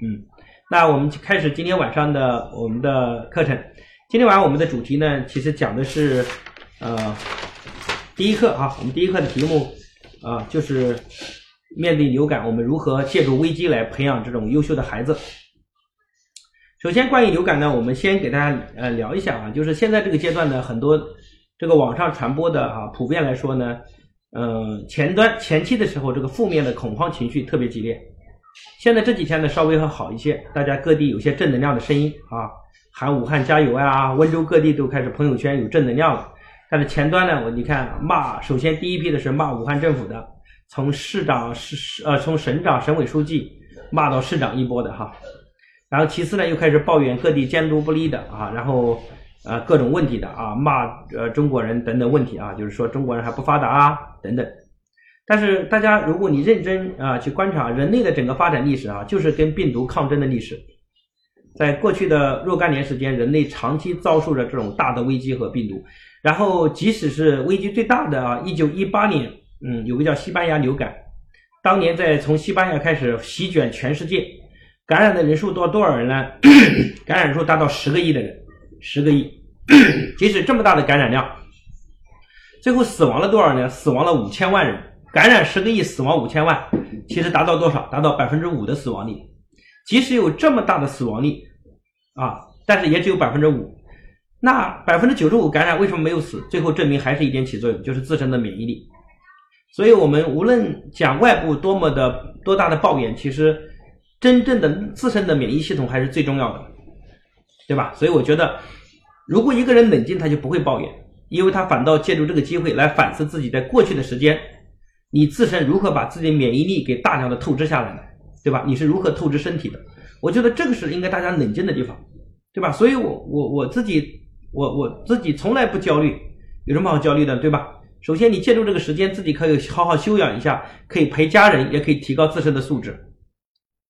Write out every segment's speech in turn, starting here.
嗯，那我们开始今天晚上的我们的课程。今天晚上我们的主题呢，其实讲的是，呃，第一课啊，我们第一课的题目啊，就是面对流感，我们如何借助危机来培养这种优秀的孩子。首先，关于流感呢，我们先给大家呃聊一下啊，就是现在这个阶段呢，很多这个网上传播的啊，普遍来说呢，嗯，前端前期的时候，这个负面的恐慌情绪特别激烈。现在这几天呢，稍微会好一些，大家各地有些正能量的声音啊。喊武汉加油啊！温州各地都开始朋友圈有正能量了。但是前端呢，我你看骂，首先第一批的是骂武汉政府的，从市长、市呃从省长、省委书记骂到市长一波的哈。然后其次呢，又开始抱怨各地监督不力的啊，然后呃各种问题的啊，骂呃中国人等等问题啊，就是说中国人还不发达啊等等。但是大家如果你认真啊去观察人类的整个发展历史啊，就是跟病毒抗争的历史。在过去的若干年时间，人类长期遭受着这种大的危机和病毒。然后，即使是危机最大的啊，一九一八年，嗯，有个叫西班牙流感，当年在从西班牙开始席卷全世界，感染的人数多多少人呢？感染数达到十个亿的人，十个亿。即使这么大的感染量，最后死亡了多少人？死亡了五千万人。感染十个亿，死亡五千万，其实达到多少？达到百分之五的死亡率。即使有这么大的死亡率。啊，但是也只有百分之五，那百分之九十五感染为什么没有死？最后证明还是一点起作用，就是自身的免疫力。所以，我们无论讲外部多么的多大的抱怨，其实真正的自身的免疫系统还是最重要的，对吧？所以，我觉得如果一个人冷静，他就不会抱怨，因为他反倒借助这个机会来反思自己在过去的时间，你自身如何把自己免疫力给大量的透支下来呢，对吧？你是如何透支身体的？我觉得这个是应该大家冷静的地方，对吧？所以，我我我自己，我我自己从来不焦虑，有什么好焦虑的，对吧？首先，你借助这个时间，自己可以好好休养一下，可以陪家人，也可以提高自身的素质，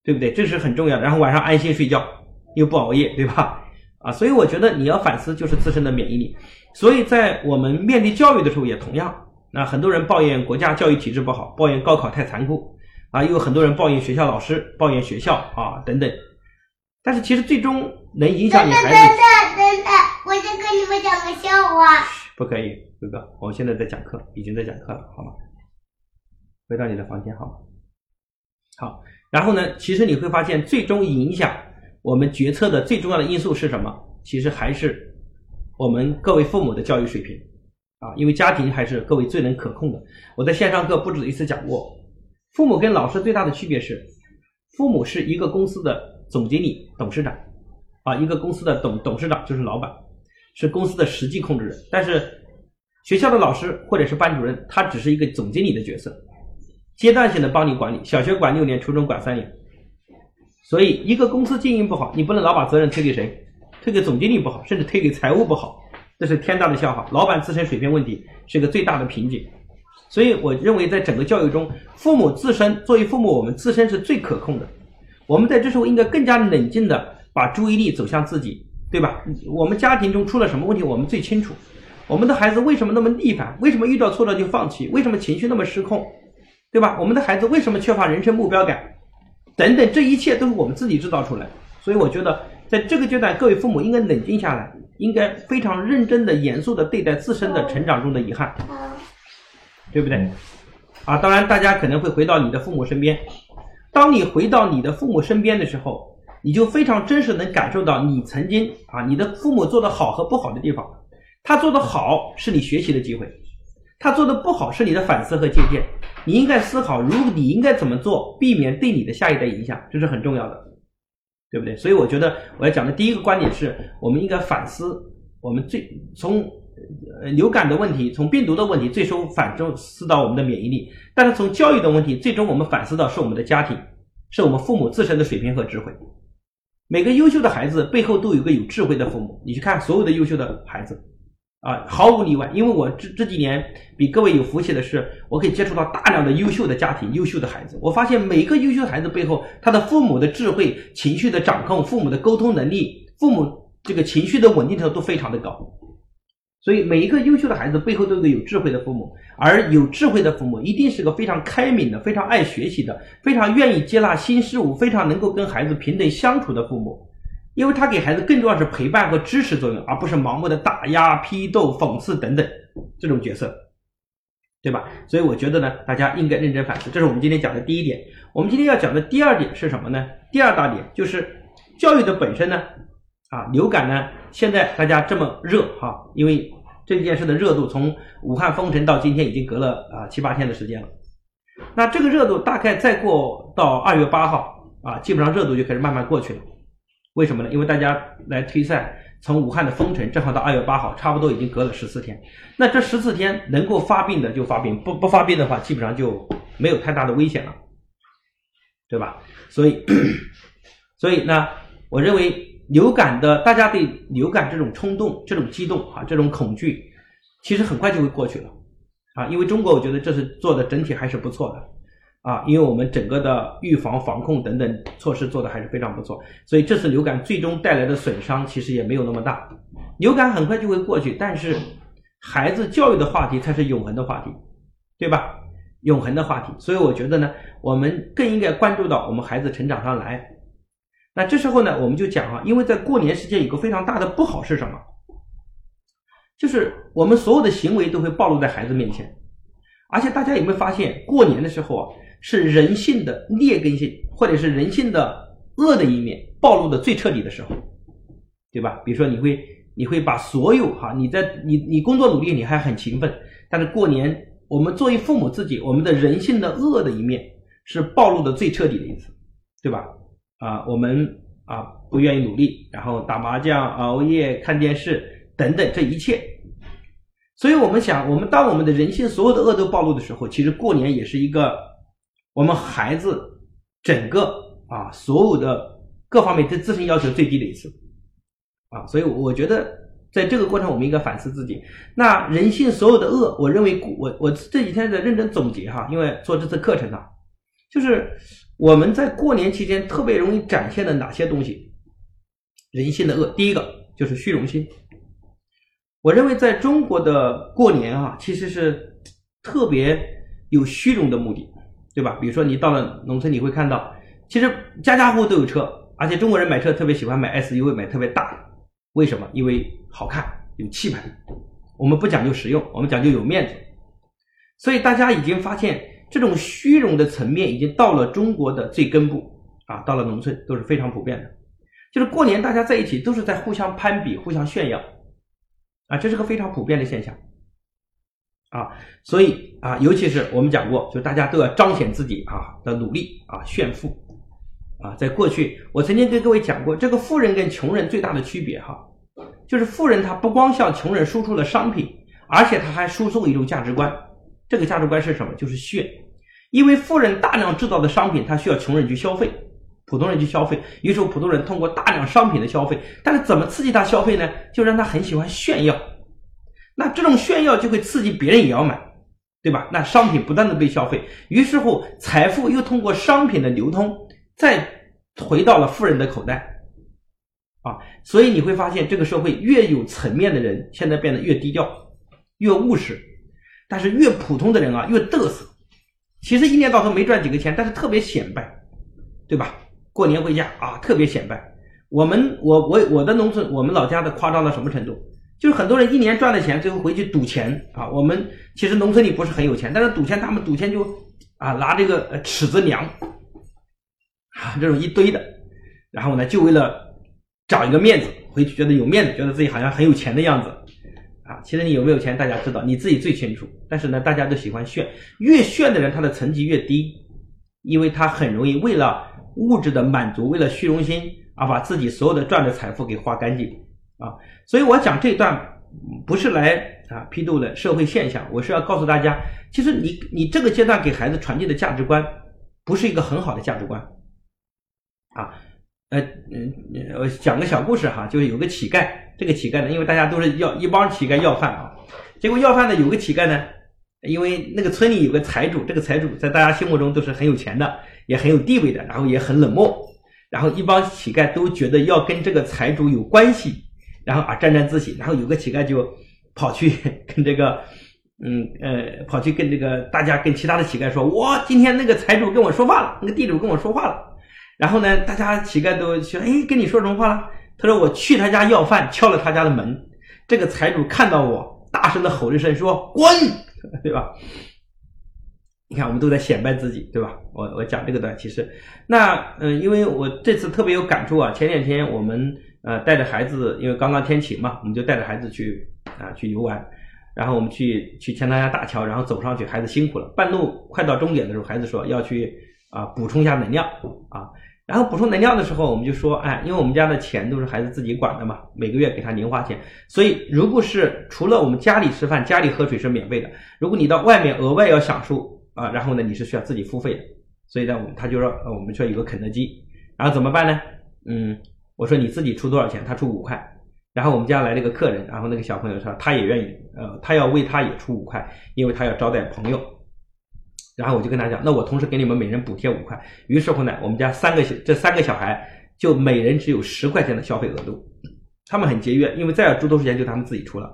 对不对？这是很重要的。然后晚上安心睡觉，又不熬夜，对吧？啊，所以我觉得你要反思就是自身的免疫力。所以在我们面对教育的时候也同样，那很多人抱怨国家教育体制不好，抱怨高考太残酷。啊，又有很多人抱怨学校老师，抱怨学校啊等等，但是其实最终能影响你孩子。等等等等，我先跟你们讲个笑话。不可以，哥哥，我现在在讲课，已经在讲课了，好吗？回到你的房间，好吗？好，然后呢，其实你会发现，最终影响我们决策的最重要的因素是什么？其实还是我们各位父母的教育水平啊，因为家庭还是各位最能可控的。我在线上课不止一次讲过。父母跟老师最大的区别是，父母是一个公司的总经理、董事长，啊，一个公司的董董事长就是老板，是公司的实际控制人。但是学校的老师或者是班主任，他只是一个总经理的角色，阶段性的帮你管理。小学管六年，初中管三年。所以一个公司经营不好，你不能老把责任推给谁，推给总经理不好，甚至推给财务不好，这是天大的笑话。老板自身水平问题是一个最大的瓶颈。所以，我认为在整个教育中，父母自身作为父母，我们自身是最可控的。我们在这时候应该更加冷静的把注意力走向自己，对吧？我们家庭中出了什么问题，我们最清楚。我们的孩子为什么那么逆反？为什么遇到挫折就放弃？为什么情绪那么失控？对吧？我们的孩子为什么缺乏人生目标感？等等，这一切都是我们自己制造出来。所以，我觉得在这个阶段，各位父母应该冷静下来，应该非常认真的、严肃的对待自身的成长中的遗憾。对不对？啊，当然，大家可能会回到你的父母身边。当你回到你的父母身边的时候，你就非常真实能感受到你曾经啊，你的父母做的好和不好的地方。他做的好是你学习的机会，他做的不好是你的反思和借鉴。你应该思考，如果你应该怎么做，避免对你的下一代影响，这是很重要的，对不对？所以我觉得我要讲的第一个观点是，我们应该反思我们最从。呃，流感的问题，从病毒的问题，最终反正思到我们的免疫力；但是从教育的问题，最终我们反思到是我们的家庭，是我们父母自身的水平和智慧。每个优秀的孩子背后都有个有智慧的父母。你去看所有的优秀的孩子，啊，毫无例外。因为我这这几年比各位有福气的是，我可以接触到大量的优秀的家庭、优秀的孩子。我发现每个优秀的孩子背后，他的父母的智慧、情绪的掌控、父母的沟通能力、父母这个情绪的稳定程度都非常的高。所以每一个优秀的孩子背后都有个有智慧的父母，而有智慧的父母一定是个非常开明的、非常爱学习的、非常愿意接纳新事物、非常能够跟孩子平等相处的父母，因为他给孩子更重要是陪伴和支持作用，而不是盲目的打压、批斗、讽刺等等这种角色，对吧？所以我觉得呢，大家应该认真反思。这是我们今天讲的第一点。我们今天要讲的第二点是什么呢？第二大点就是教育的本身呢，啊，流感呢，现在大家这么热哈，因为这件事的热度从武汉封城到今天已经隔了啊七八天的时间了。那这个热度大概再过到二月八号啊，基本上热度就开始慢慢过去了。为什么呢？因为大家来推算，从武汉的封城正好到二月八号，差不多已经隔了十四天。那这十四天能够发病的就发病，不不发病的话，基本上就没有太大的危险了。对吧？所以，所以呢，我认为流感的大家对流感这种冲动、这种激动啊、这种恐惧，其实很快就会过去了啊。因为中国，我觉得这是做的整体还是不错的啊，因为我们整个的预防、防控等等措施做的还是非常不错，所以这次流感最终带来的损伤其实也没有那么大。流感很快就会过去，但是孩子教育的话题才是永恒的话题，对吧？永恒的话题，所以我觉得呢，我们更应该关注到我们孩子成长上来。那这时候呢，我们就讲啊，因为在过年时间有个非常大的不好是什么？就是我们所有的行为都会暴露在孩子面前，而且大家有没有发现，过年的时候啊，是人性的劣根性或者是人性的恶的一面暴露的最彻底的时候，对吧？比如说你会你会把所有哈，你在你你工作努力，你还很勤奋，但是过年。我们作为父母自己，我们的人性的恶的一面是暴露的最彻底的一次，对吧？啊，我们啊不愿意努力，然后打麻将、熬夜、看电视等等这一切。所以我们想，我们当我们的人性所有的恶都暴露的时候，其实过年也是一个我们孩子整个啊所有的各方面对自身要求最低的一次啊。所以我觉得。在这个过程，我们应该反思自己。那人性所有的恶，我认为我我这几天在认真总结哈，因为做这次课程呢，就是我们在过年期间特别容易展现的哪些东西？人性的恶，第一个就是虚荣心。我认为在中国的过年啊，其实是特别有虚荣的目的，对吧？比如说你到了农村，你会看到，其实家家户户都有车，而且中国人买车特别喜欢买 SUV，买特别大。为什么？因为好看，有气派。我们不讲究实用，我们讲究有面子。所以大家已经发现，这种虚荣的层面已经到了中国的最根部啊，到了农村都是非常普遍的。就是过年大家在一起都是在互相攀比、互相炫耀啊，这是个非常普遍的现象啊。所以啊，尤其是我们讲过，就大家都要彰显自己啊的努力啊，炫富啊。在过去，我曾经跟各位讲过，这个富人跟穷人最大的区别哈。就是富人，他不光向穷人输出了商品，而且他还输送一种价值观。这个价值观是什么？就是炫。因为富人大量制造的商品，他需要穷人去消费，普通人去消费。于是普通人通过大量商品的消费，但是怎么刺激他消费呢？就让他很喜欢炫耀。那这种炫耀就会刺激别人也要买，对吧？那商品不断的被消费，于是乎财富又通过商品的流通，再回到了富人的口袋。啊，所以你会发现，这个社会越有层面的人，现在变得越低调、越务实，但是越普通的人啊，越嘚瑟。其实一年到头没赚几个钱，但是特别显摆，对吧？过年回家啊，特别显摆。我们我我我的农村，我们老家的夸张到什么程度？就是很多人一年赚的钱，最后回去赌钱啊。我们其实农村里不是很有钱，但是赌钱，他们赌钱就啊拿这个尺子量啊，这种一堆的，然后呢，就为了。找一个面子，回去觉得有面子，觉得自己好像很有钱的样子，啊，其实你有没有钱，大家知道，你自己最清楚。但是呢，大家都喜欢炫，越炫的人，他的层级越低，因为他很容易为了物质的满足，为了虚荣心啊，把自己所有的赚的财富给花干净啊。所以我讲这段不是来啊批斗的社会现象，我是要告诉大家，其实你你这个阶段给孩子传递的价值观，不是一个很好的价值观，啊。呃嗯，我讲个小故事哈，就是有个乞丐，这个乞丐呢，因为大家都是要一帮乞丐要饭啊，结果要饭的有个乞丐呢，因为那个村里有个财主，这个财主在大家心目中都是很有钱的，也很有地位的，然后也很冷漠，然后一帮乞丐都觉得要跟这个财主有关系，然后啊沾沾自喜，然后有个乞丐就跑去 跟这个，嗯呃，跑去跟这个大家跟其他的乞丐说，我今天那个财主跟我说话了，那个地主跟我说话了。然后呢，大家乞丐都说，哎，跟你说什么话了？他说我去他家要饭，敲了他家的门。这个财主看到我，大声的吼一声说：“滚！” 对吧？你看，我们都在显摆自己，对吧？我我讲这个段，其实，那嗯，因为我这次特别有感触啊。前两天我们呃带着孩子，因为刚刚天晴嘛，我们就带着孩子去啊去游玩，然后我们去去钱塘江大桥，然后走上去，孩子辛苦了。半路快到终点的时候，孩子说要去啊补充一下能量啊。然后补充能量的时候，我们就说，哎，因为我们家的钱都是孩子自己管的嘛，每个月给他零花钱，所以如果是除了我们家里吃饭、家里喝水是免费的，如果你到外面额外要享受啊，然后呢，你是需要自己付费的。所以呢，他就说，呃，我们需要有个肯德基，然后怎么办呢？嗯，我说你自己出多少钱？他出五块。然后我们家来了个客人，然后那个小朋友说他也愿意，呃，他要为他也出五块，因为他要招待朋友。然后我就跟他讲，那我同时给你们每人补贴五块。于是乎呢，我们家三个这三个小孩就每人只有十块钱的消费额度，他们很节约，因为再要出多少钱就他们自己出了。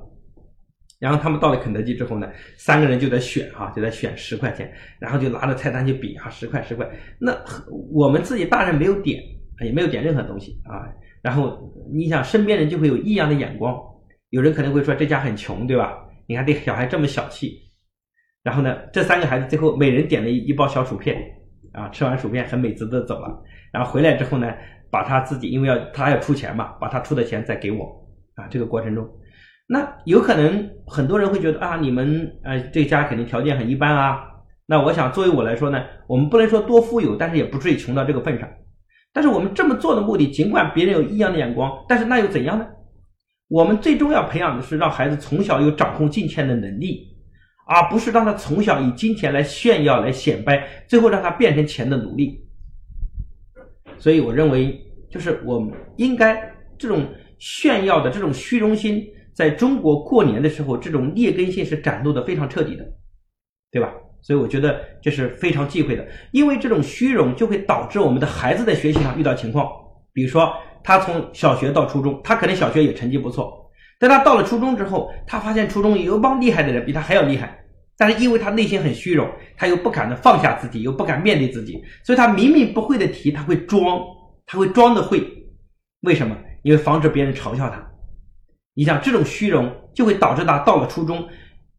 然后他们到了肯德基之后呢，三个人就在选哈，就在选十块钱，然后就拿着菜单去比哈，十块十块。那我们自己大人没有点，也没有点任何东西啊。然后你想身边人就会有异样的眼光，有人可能会说这家很穷，对吧？你看这小孩这么小气。然后呢，这三个孩子最后每人点了一一包小薯片，啊，吃完薯片很美滋滋的走了。然后回来之后呢，把他自己因为要他要出钱嘛，把他出的钱再给我，啊，这个过程中，那有可能很多人会觉得啊，你们呃这家肯定条件很一般啊。那我想作为我来说呢，我们不能说多富有，但是也不至于穷到这个份上。但是我们这么做的目的，尽管别人有异样的眼光，但是那又怎样呢？我们最终要培养的是让孩子从小有掌控金钱的能力。而不是让他从小以金钱来炫耀、来显摆，最后让他变成钱的奴隶。所以，我认为，就是我们应该这种炫耀的这种虚荣心，在中国过年的时候，这种劣根性是展露的非常彻底的，对吧？所以，我觉得这是非常忌讳的，因为这种虚荣就会导致我们的孩子在学习上遇到情况，比如说他从小学到初中，他可能小学也成绩不错。但他到了初中之后，他发现初中有一帮厉害的人比他还要厉害，但是因为他内心很虚荣，他又不敢的放下自己，又不敢面对自己，所以他明明不会的题他会装，他会装的会，为什么？因为防止别人嘲笑他。你想这种虚荣就会导致他到了初中，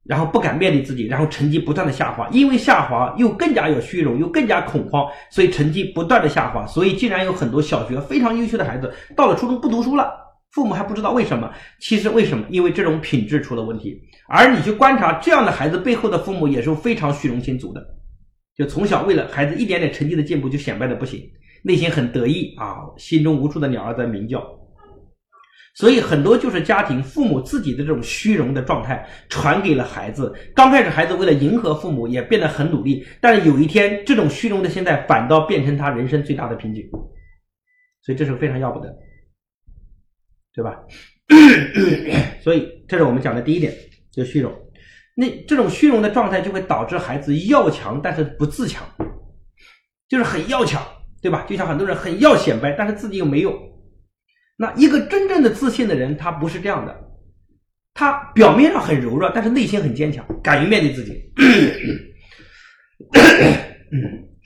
然后不敢面对自己，然后成绩不断的下滑，因为下滑又更加有虚荣，又更加恐慌，所以成绩不断的下滑，所以竟然有很多小学非常优秀的孩子到了初中不读书了。父母还不知道为什么，其实为什么？因为这种品质出了问题。而你去观察这样的孩子背后的父母，也是非常虚荣心足的，就从小为了孩子一点点成绩的进步就显摆的不行，内心很得意啊，心中无数的鸟儿在鸣叫。所以很多就是家庭父母自己的这种虚荣的状态传给了孩子。刚开始孩子为了迎合父母，也变得很努力，但是有一天这种虚荣的心态反倒变成他人生最大的瓶颈。所以这是非常要不得。对吧？所以这是我们讲的第一点，就虚荣。那这种虚荣的状态就会导致孩子要强，但是不自强，就是很要强，对吧？就像很多人很要显摆，但是自己又没用。那一个真正的自信的人，他不是这样的，他表面上很柔弱，但是内心很坚强，敢于面对自己。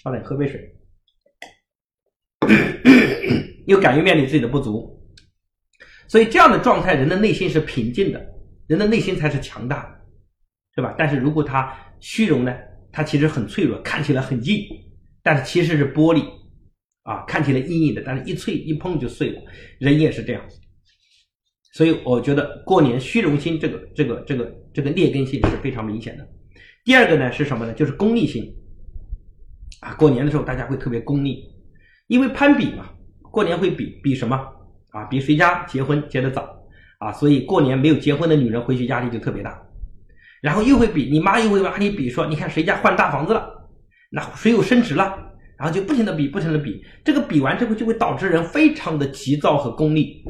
稍等，喝杯水。又敢于面对自己的不足。所以这样的状态，人的内心是平静的，人的内心才是强大的，对吧？但是如果他虚荣呢，他其实很脆弱，看起来很硬，但是其实是玻璃，啊，看起来硬硬的，但是一脆一碰就碎了。人也是这样，所以我觉得过年虚荣心这个这个这个这个劣根性是非常明显的。第二个呢是什么呢？就是功利性，啊，过年的时候大家会特别功利，因为攀比嘛，过年会比比什么？啊，比谁家结婚结得早啊，所以过年没有结婚的女人回去压力就特别大，然后又会比你妈又会拿你比说，你看谁家换大房子了，那谁又升职了，然后就不停的比，不停的比，这个比完之后就会导致人非常的急躁和功利，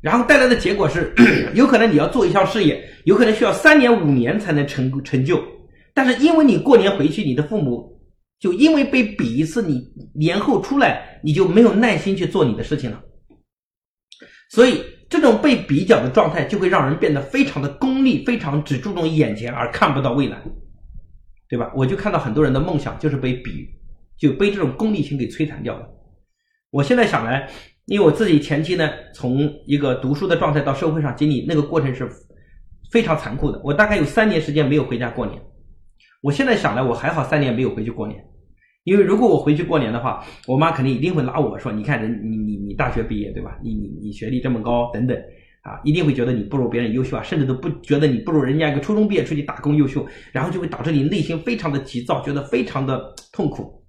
然后带来的结果是，有可能你要做一项事业，有可能需要三年五年才能成成就，但是因为你过年回去，你的父母就因为被比一次，你年后出来你就没有耐心去做你的事情了。所以，这种被比较的状态就会让人变得非常的功利，非常只注重眼前而看不到未来，对吧？我就看到很多人的梦想就是被比，就被这种功利心给摧残掉了。我现在想来，因为我自己前期呢，从一个读书的状态到社会上经历那个过程是非常残酷的。我大概有三年时间没有回家过年。我现在想来，我还好三年没有回去过年，因为如果我回去过年的话，我妈肯定一定会拉我说：“你看人，你你你大学毕业对吧？你你你学历这么高，等等啊，一定会觉得你不如别人优秀啊，甚至都不觉得你不如人家一个初中毕业出去打工优秀，然后就会导致你内心非常的急躁，觉得非常的痛苦，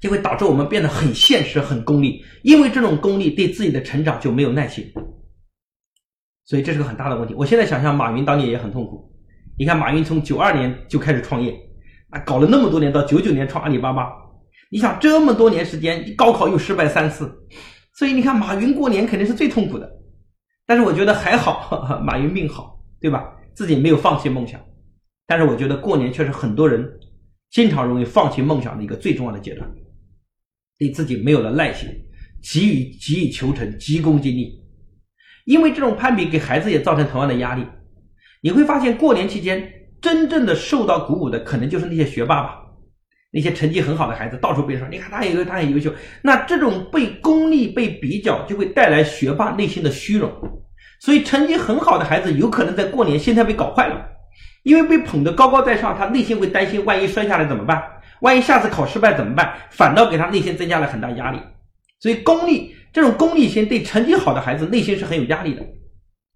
就会导致我们变得很现实、很功利，因为这种功利对自己的成长就没有耐心，所以这是个很大的问题。我现在想想，马云当年也很痛苦。你看，马云从九二年就开始创业，啊，搞了那么多年，到九九年创阿里巴巴。你想这么多年时间，高考又失败三次，所以你看，马云过年肯定是最痛苦的。但是我觉得还好，马云命好，对吧？自己没有放弃梦想。但是我觉得过年却是很多人经常容易放弃梦想的一个最重要的阶段，对自己没有了耐心，急于急于求成，急功近利。因为这种攀比给孩子也造成同样的压力。你会发现，过年期间真正的受到鼓舞的，可能就是那些学霸吧，那些成绩很好的孩子，到处被说，你看他也他很优秀。那这种被功利、被比较，就会带来学霸内心的虚荣。所以，成绩很好的孩子，有可能在过年心态被搞坏了，因为被捧得高高在上，他内心会担心，万一摔下来怎么办？万一下次考失败怎么办？反倒给他内心增加了很大压力。所以，功利这种功利心对成绩好的孩子内心是很有压力的。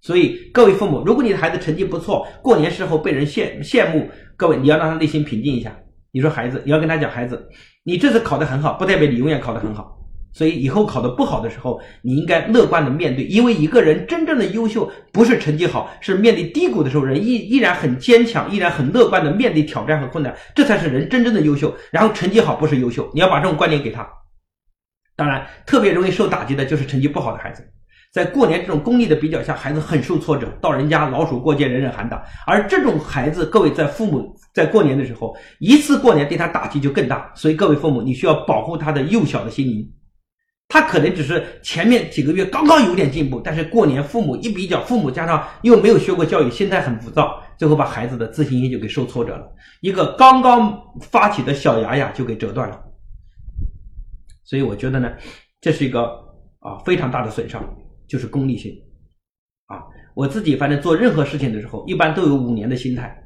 所以，各位父母，如果你的孩子成绩不错，过年时候被人羡羡慕，各位你要让他内心平静一下。你说孩子，你要跟他讲，孩子，你这次考得很好，不代表你永远考得很好。所以以后考得不好的时候，你应该乐观的面对，因为一个人真正的优秀，不是成绩好，是面对低谷的时候，人依依然很坚强，依然很乐观的面对挑战和困难，这才是人真正的优秀。然后成绩好不是优秀，你要把这种观念给他。当然，特别容易受打击的就是成绩不好的孩子。在过年这种功利的比较下，孩子很受挫折，到人家老鼠过街，人人喊打。而这种孩子，各位在父母在过年的时候，一次过年对他打击就更大。所以各位父母，你需要保护他的幼小的心灵。他可能只是前面几个月刚刚有点进步，但是过年父母一比较，父母加上又没有学过教育，心态很浮躁，最后把孩子的自信心就给受挫折了。一个刚刚发起的小芽芽就给折断了。所以我觉得呢，这是一个啊非常大的损伤。就是功利性，啊，我自己反正做任何事情的时候，一般都有五年的心态，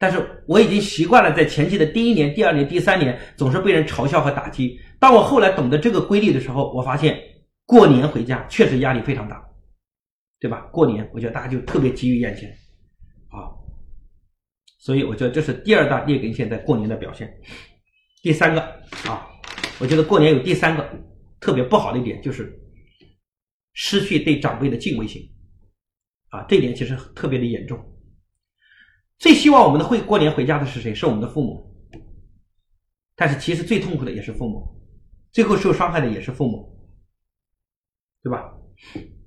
但是我已经习惯了在前期的第一年、第二年、第三年总是被人嘲笑和打击。当我后来懂得这个规律的时候，我发现过年回家确实压力非常大，对吧？过年我觉得大家就特别急于眼前，啊，所以我觉得这是第二大劣根性在过年的表现。第三个啊，我觉得过年有第三个特别不好的一点就是。失去对长辈的敬畏心，啊，这点其实特别的严重。最希望我们的会过年回家的是谁？是我们的父母。但是其实最痛苦的也是父母，最后受伤害的也是父母，对吧？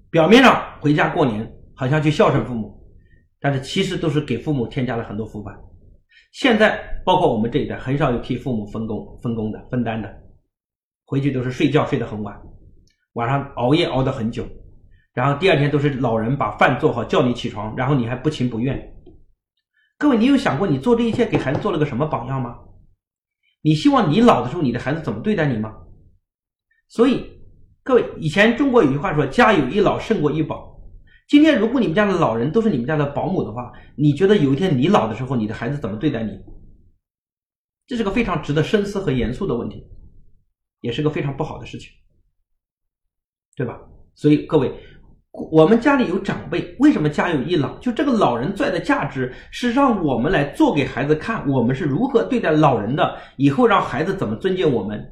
表面上回家过年好像去孝顺父母，但是其实都是给父母添加了很多负担。现在包括我们这一代，很少有替父母分工分工的分担的，回去都是睡觉睡得很晚。晚上熬夜熬得很久，然后第二天都是老人把饭做好叫你起床，然后你还不情不愿。各位，你有想过你做这一切给孩子做了个什么榜样吗？你希望你老的时候你的孩子怎么对待你吗？所以，各位，以前中国有句话说“家有一老胜过一宝”。今天如果你们家的老人都是你们家的保姆的话，你觉得有一天你老的时候你的孩子怎么对待你？这是个非常值得深思和严肃的问题，也是个非常不好的事情。对吧？所以各位，我们家里有长辈，为什么家有一老？就这个老人在的价值是让我们来做给孩子看，我们是如何对待老人的，以后让孩子怎么尊敬我们。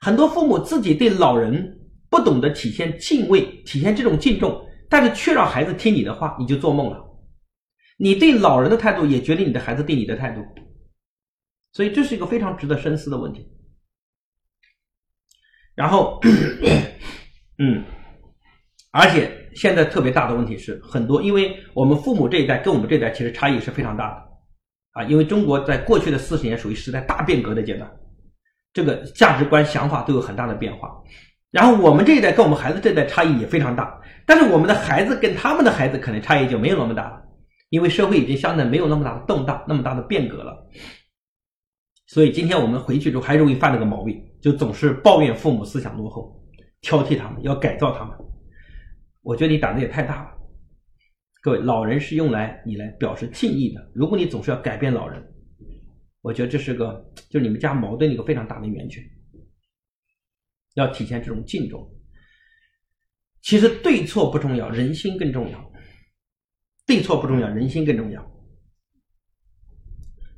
很多父母自己对老人不懂得体现敬畏，体现这种敬重，但是却让孩子听你的话，你就做梦了。你对老人的态度也决定你的孩子对你的态度，所以这是一个非常值得深思的问题。然后。嗯，而且现在特别大的问题是，很多因为我们父母这一代跟我们这一代其实差异是非常大的。啊，因为中国在过去的四十年属于时代大变革的阶段，这个价值观想法都有很大的变化。然后我们这一代跟我们孩子这一代差异也非常大，但是我们的孩子跟他们的孩子可能差异就没有那么大了，因为社会已经相对没有那么大的动荡，那么大的变革了。所以今天我们回去之后还容易犯这个毛病，就总是抱怨父母思想落后，挑剔他们，要改造他们。我觉得你胆子也太大了。各位，老人是用来你来表示敬意的。如果你总是要改变老人，我觉得这是个就是你们家矛盾一个非常大的源泉。要体现这种敬重。其实对错不重要，人心更重要。对错不重要，人心更重要。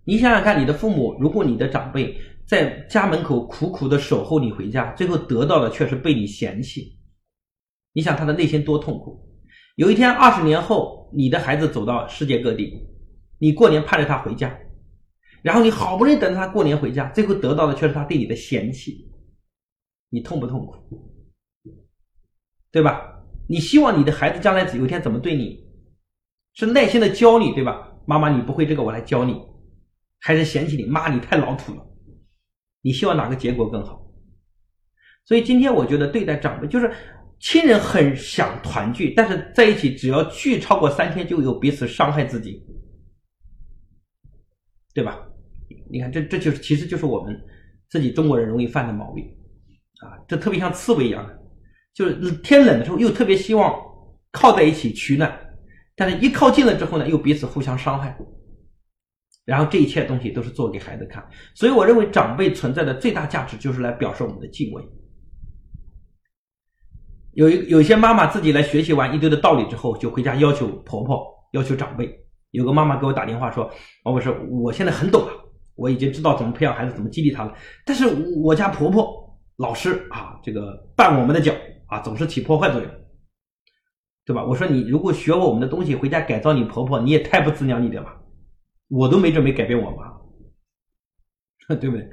你想想看，你的父母，如果你的长辈在家门口苦苦的守候你回家，最后得到的却是被你嫌弃，你想他的内心多痛苦？有一天，二十年后，你的孩子走到世界各地，你过年盼着他回家，然后你好不容易等他过年回家，最后得到的却是他对你的嫌弃，你痛不痛苦？对吧？你希望你的孩子将来有一天怎么对你？是耐心的教你，对吧？妈妈，你不会这个，我来教你。还是嫌弃你妈，你太老土了。你希望哪个结果更好？所以今天我觉得对待长辈，就是亲人很想团聚，但是在一起只要聚超过三天，就有彼此伤害自己，对吧？你看，这这就是其实就是我们自己中国人容易犯的毛病啊！这特别像刺猬一样的，就是天冷的时候又特别希望靠在一起取暖，但是一靠近了之后呢，又彼此互相伤害。然后这一切东西都是做给孩子看，所以我认为长辈存在的最大价值就是来表示我们的敬畏。有一有些妈妈自己来学习完一堆的道理之后，就回家要求婆婆、要求长辈。有个妈妈给我打电话说：“王博士，我现在很懂了，我已经知道怎么培养孩子，怎么激励他了。但是我家婆婆老师啊，这个绊我们的脚啊，总是起破坏作用，对吧？”我说：“你如果学过我们的东西，回家改造你婆婆，你也太不自量力了吧。”我都没准备改变我妈，对不对？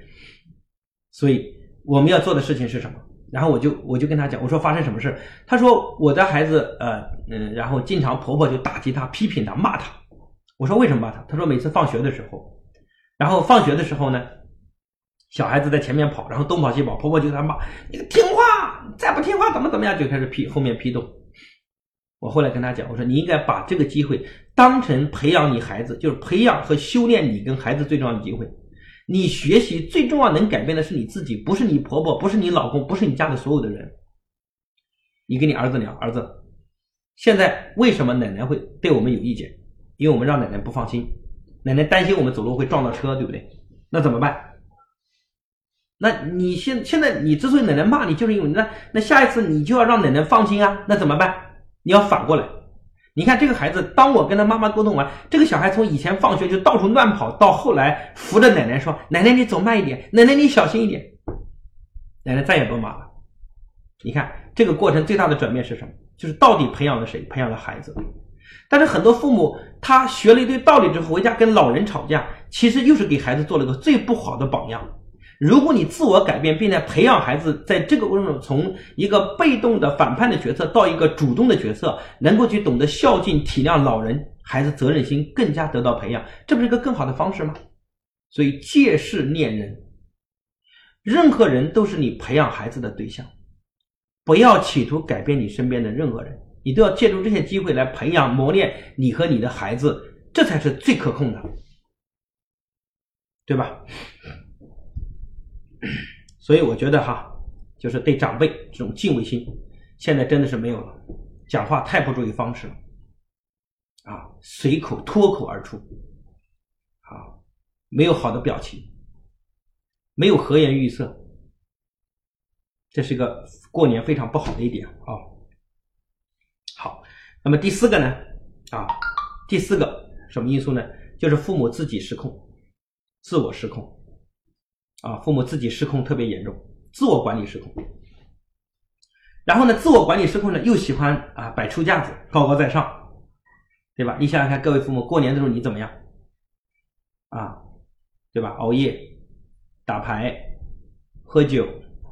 所以我们要做的事情是什么？然后我就我就跟他讲，我说发生什么事？他说我的孩子呃嗯，然后经常婆婆就打击他、批评他、骂他。我说为什么骂他？他说每次放学的时候，然后放学的时候呢，小孩子在前面跑，然后东跑西跑，婆婆就在骂你听话，再不听话怎么怎么样，就开始批后面批斗。我后来跟他讲，我说你应该把这个机会当成培养你孩子，就是培养和修炼你跟孩子最重要的机会。你学习最重要能改变的是你自己，不是你婆婆，不是你老公，不是你家的所有的人。你跟你儿子聊，儿子，现在为什么奶奶会对我们有意见？因为我们让奶奶不放心，奶奶担心我们走路会撞到车，对不对？那怎么办？那你现现在你之所以奶奶骂你，就是因为那那下一次你就要让奶奶放心啊，那怎么办？你要反过来，你看这个孩子，当我跟他妈妈沟通完，这个小孩从以前放学就到处乱跑，到后来扶着奶奶说：“奶奶你走慢一点，奶奶你小心一点。”奶奶再也不骂了。你看这个过程最大的转变是什么？就是到底培养了谁？培养了孩子。但是很多父母他学了一堆道理之后回家跟老人吵架，其实又是给孩子做了个最不好的榜样。如果你自我改变，并在培养孩子，在这个过程中从一个被动的反叛的角色到一个主动的角色，能够去懂得孝敬、体谅老人，孩子责任心更加得到培养，这不是一个更好的方式吗？所以借势念人，任何人都是你培养孩子的对象，不要企图改变你身边的任何人，你都要借助这些机会来培养、磨练你和你的孩子，这才是最可控的，对吧？所以我觉得哈，就是对长辈这种敬畏心，现在真的是没有了。讲话太不注意方式了，啊，随口脱口而出，啊，没有好的表情，没有和颜悦色，这是一个过年非常不好的一点啊。好，那么第四个呢？啊，第四个什么因素呢？就是父母自己失控，自我失控。啊，父母自己失控特别严重，自我管理失控。然后呢，自我管理失控呢，又喜欢啊摆出架子，高高在上，对吧？你想想看，各位父母过年的时候你怎么样？啊，对吧？熬夜、打牌、喝酒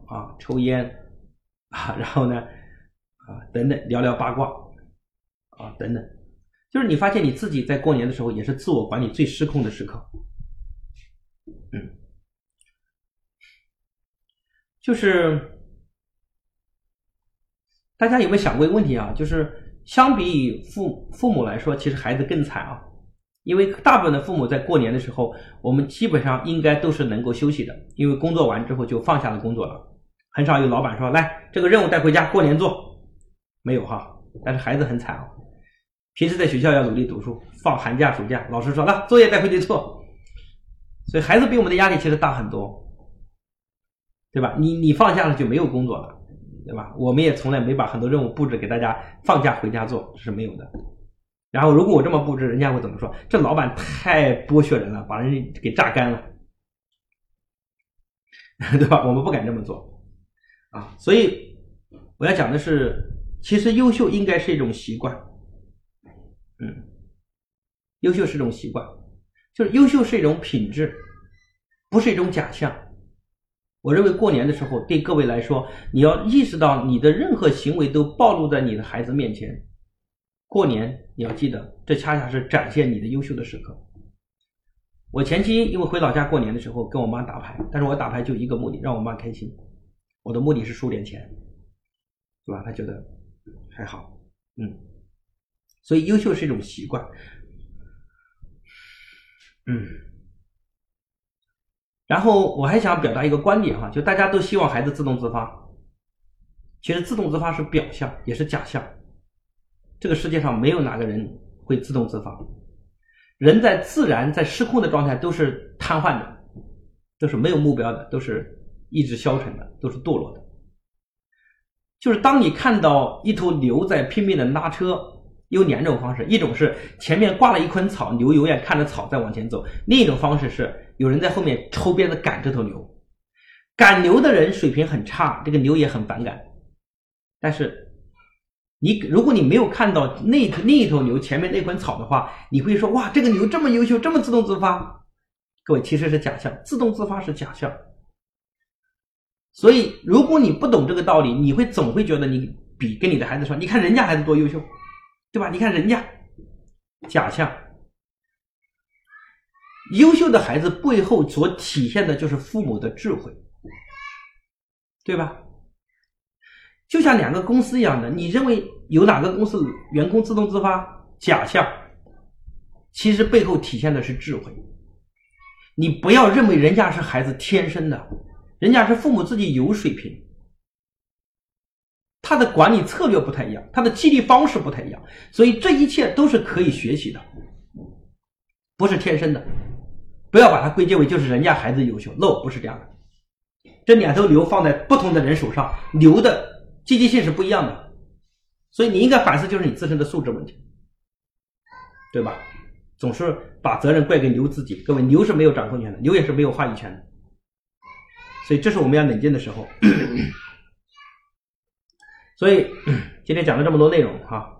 啊、抽烟啊，然后呢啊等等，聊聊八卦啊等等，就是你发现你自己在过年的时候也是自我管理最失控的时刻，嗯。就是大家有没有想过一个问题啊？就是相比于父父母来说，其实孩子更惨啊。因为大部分的父母在过年的时候，我们基本上应该都是能够休息的，因为工作完之后就放下了工作了，很少有老板说来这个任务带回家过年做，没有哈。但是孩子很惨啊，平时在学校要努力读书，放寒假暑假，老师说来作业带回去做，所以孩子比我们的压力其实大很多，对吧？你你放假了就没有工作了，对吧？我们也从来没把很多任务布置给大家放假回家做，这是没有的。然后如果我这么布置，人家会怎么说？这老板太剥削人了，把人给榨干了，对吧？我们不敢这么做啊。所以我要讲的是，其实优秀应该是一种习惯，嗯，优秀是一种习惯，就是优秀是一种品质，不是一种假象。我认为过年的时候，对各位来说，你要意识到你的任何行为都暴露在你的孩子面前。过年你要记得，这恰恰是展现你的优秀的时刻。我前期因为回老家过年的时候跟我妈打牌，但是我打牌就一个目的，让我妈开心。我的目的是输点钱，是吧？她觉得还好，嗯。所以优秀是一种习惯，嗯。然后我还想表达一个观点哈，就大家都希望孩子自动自发，其实自动自发是表象，也是假象。这个世界上没有哪个人会自动自发，人在自然在失控的状态都是瘫痪的，都是没有目标的，都是意志消沉的，都是堕落的。就是当你看到一头牛在拼命的拉车，有两种方式：一种是前面挂了一捆草，牛永远看着草在往前走；另一种方式是有人在后面抽鞭子赶这头牛。赶牛的人水平很差，这个牛也很反感，但是。你如果你没有看到那另一头牛前面那捆草的话，你会说哇，这个牛这么优秀，这么自动自发。各位其实是假象，自动自发是假象。所以如果你不懂这个道理，你会总会觉得你比跟你的孩子说，你看人家孩子多优秀，对吧？你看人家假象，优秀的孩子背后所体现的就是父母的智慧，对吧？就像两个公司一样的，你认为有哪个公司员工自动自发？假象，其实背后体现的是智慧。你不要认为人家是孩子天生的，人家是父母自己有水平，他的管理策略不太一样，他的激励方式不太一样，所以这一切都是可以学习的，不是天生的。不要把它归结为就是人家孩子优秀，no，不是这样的。这两头牛放在不同的人手上，牛的。积极性是不一样的，所以你应该反思就是你自身的素质问题，对吧？总是把责任怪给牛自己，各位牛是没有掌控权的，牛也是没有话语权的，所以这是我们要冷静的时候。所以 今天讲了这么多内容哈，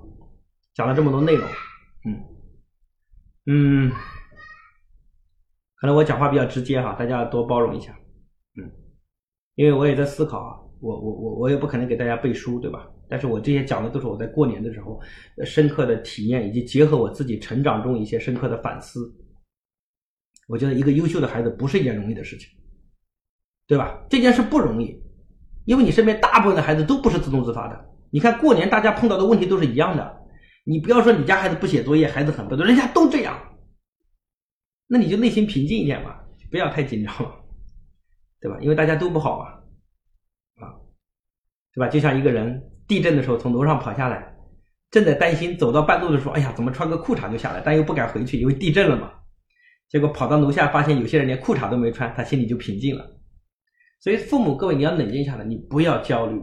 讲了这么多内容，嗯嗯，可能我讲话比较直接哈，大家多包容一下，嗯，因为我也在思考啊。我我我我也不可能给大家背书，对吧？但是我这些讲的都是我在过年的时候深刻的体验，以及结合我自己成长中一些深刻的反思。我觉得一个优秀的孩子不是一件容易的事情，对吧？这件事不容易，因为你身边大部分的孩子都不是自动自发的。你看过年大家碰到的问题都是一样的，你不要说你家孩子不写作业，孩子很笨，人家都这样，那你就内心平静一点嘛，不要太紧张了，对吧？因为大家都不好嘛。对吧？就像一个人地震的时候从楼上跑下来，正在担心，走到半路的时候，哎呀，怎么穿个裤衩就下来？但又不敢回去，因为地震了嘛。结果跑到楼下，发现有些人连裤衩都没穿，他心里就平静了。所以父母各位，你要冷静下来，你不要焦虑。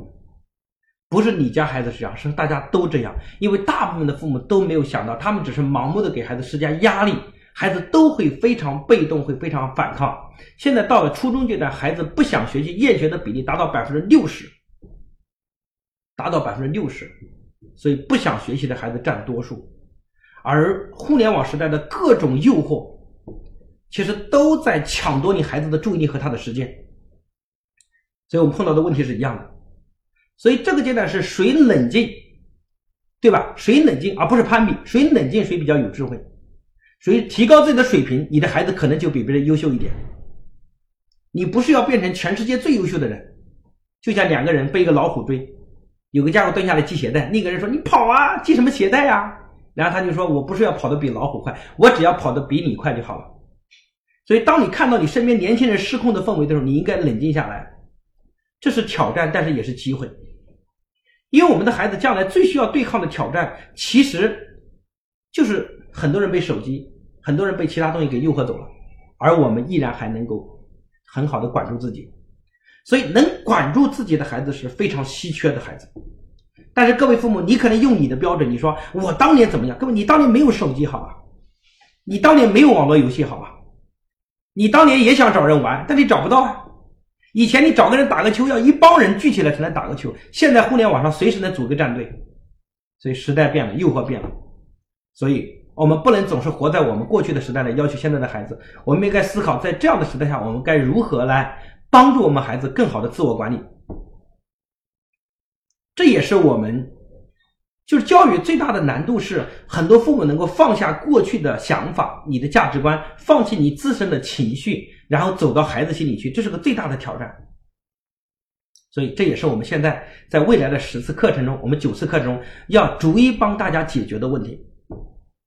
不是你家孩子这样，是大家都这样。因为大部分的父母都没有想到，他们只是盲目的给孩子施加压力，孩子都会非常被动，会非常反抗。现在到了初中阶段，孩子不想学习、厌学的比例达到百分之六十。达到百分之六十，所以不想学习的孩子占多数，而互联网时代的各种诱惑，其实都在抢夺你孩子的注意力和他的时间，所以我们碰到的问题是一样的，所以这个阶段是谁冷静，对吧？谁冷静而不是攀比，谁冷静谁比较有智慧，所以提高自己的水平，你的孩子可能就比别人优秀一点。你不是要变成全世界最优秀的人，就像两个人被一个老虎追。有个家伙蹲下来系鞋带，那个人说：“你跑啊，系什么鞋带呀？”然后他就说：“我不是要跑得比老虎快，我只要跑得比你快就好了。”所以，当你看到你身边年轻人失控的氛围的时候，你应该冷静下来。这是挑战，但是也是机会，因为我们的孩子将来最需要对抗的挑战，其实就是很多人被手机、很多人被其他东西给诱惑走了，而我们依然还能够很好的管住自己。所以，能管住自己的孩子是非常稀缺的孩子。但是，各位父母，你可能用你的标准，你说我当年怎么样？各位，你当年没有手机，好吧？你当年没有网络游戏，好吧？你当年也想找人玩，但你找不到啊。以前你找个人打个球，要一帮人聚起来才能打个球。现在互联网上随时能组个战队，所以时代变了，诱惑变了。所以我们不能总是活在我们过去的时代来要求现在的孩子。我们应该思考，在这样的时代下，我们该如何来帮助我们孩子更好的自我管理。这也是我们就是教育最大的难度，是很多父母能够放下过去的想法、你的价值观，放弃你自身的情绪。然后走到孩子心里去，这是个最大的挑战。所以这也是我们现在在未来的十次课程中，我们九次课程中要逐一帮大家解决的问题。